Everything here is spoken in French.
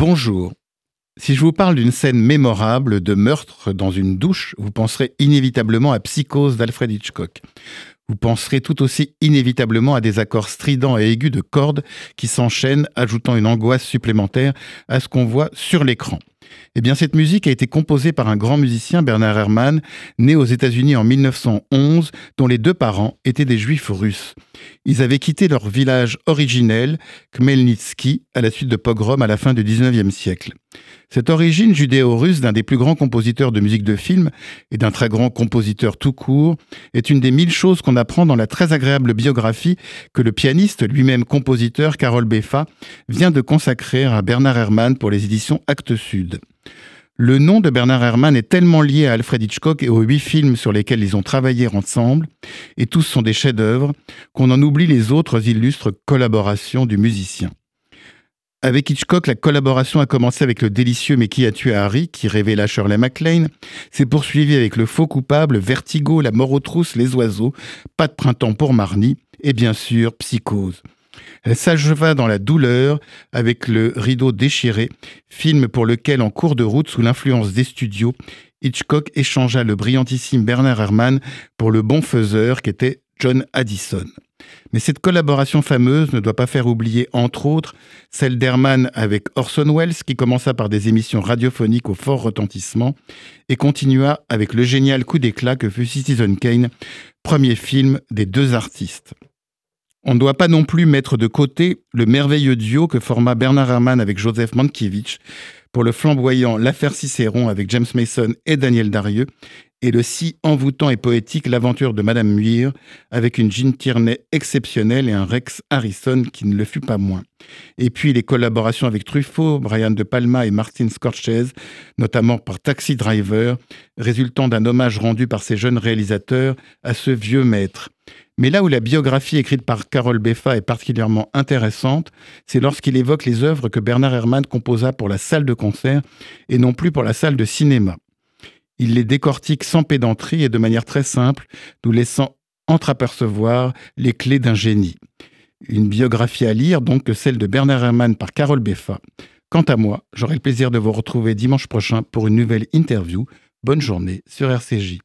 Bonjour. Si je vous parle d'une scène mémorable de meurtre dans une douche, vous penserez inévitablement à Psychose d'Alfred Hitchcock. Vous penserez tout aussi inévitablement à des accords stridents et aigus de cordes qui s'enchaînent, ajoutant une angoisse supplémentaire à ce qu'on voit sur l'écran. Eh bien, cette musique a été composée par un grand musicien, Bernard Herrmann, né aux États-Unis en 1911, dont les deux parents étaient des juifs russes. Ils avaient quitté leur village originel, Khmelnytsky, à la suite de pogroms à la fin du XIXe siècle. Cette origine judéo-russe d'un des plus grands compositeurs de musique de film et d'un très grand compositeur tout court est une des mille choses qu'on apprend dans la très agréable biographie que le pianiste, lui-même compositeur, Carole Beffa, vient de consacrer à Bernard Herrmann pour les éditions Actes Sud. Le nom de Bernard Herrmann est tellement lié à Alfred Hitchcock et aux huit films sur lesquels ils ont travaillé ensemble, et tous sont des chefs-d'œuvre, qu'on en oublie les autres illustres collaborations du musicien. Avec Hitchcock, la collaboration a commencé avec le délicieux Mais qui a tué Harry, qui révéla Shirley MacLaine, s'est poursuivi avec Le faux coupable, Vertigo, La mort aux trousses, Les oiseaux, Pas de printemps pour Marnie, et bien sûr Psychose. Elle s'acheva dans la douleur avec Le rideau déchiré, film pour lequel, en cours de route sous l'influence des studios, Hitchcock échangea le brillantissime Bernard Herrmann pour le bon faiseur qu'était John Addison. Mais cette collaboration fameuse ne doit pas faire oublier, entre autres, celle d'Herman avec Orson Welles, qui commença par des émissions radiophoniques au fort retentissement et continua avec le génial coup d'éclat que fut Citizen Kane, premier film des deux artistes. On ne doit pas non plus mettre de côté le merveilleux duo que forma Bernard Herrmann avec Joseph Mankiewicz pour le flamboyant L'affaire Cicéron avec James Mason et Daniel Darieux et le si envoûtant et poétique L'aventure de Madame Muir, avec une Jean Tierney exceptionnelle et un Rex Harrison qui ne le fut pas moins. Et puis les collaborations avec Truffaut, Brian De Palma et Martin Scorsese, notamment par Taxi Driver, résultant d'un hommage rendu par ces jeunes réalisateurs à ce vieux maître. Mais là où la biographie écrite par Carole Beffa est particulièrement intéressante, c'est lorsqu'il évoque les œuvres que Bernard Herrmann composa pour la salle de concert et non plus pour la salle de cinéma. Il les décortique sans pédanterie et de manière très simple, nous laissant entreapercevoir les clés d'un génie. Une biographie à lire donc que celle de Bernard Herrmann par Carole Beffa. Quant à moi, j'aurai le plaisir de vous retrouver dimanche prochain pour une nouvelle interview. Bonne journée sur RCJ.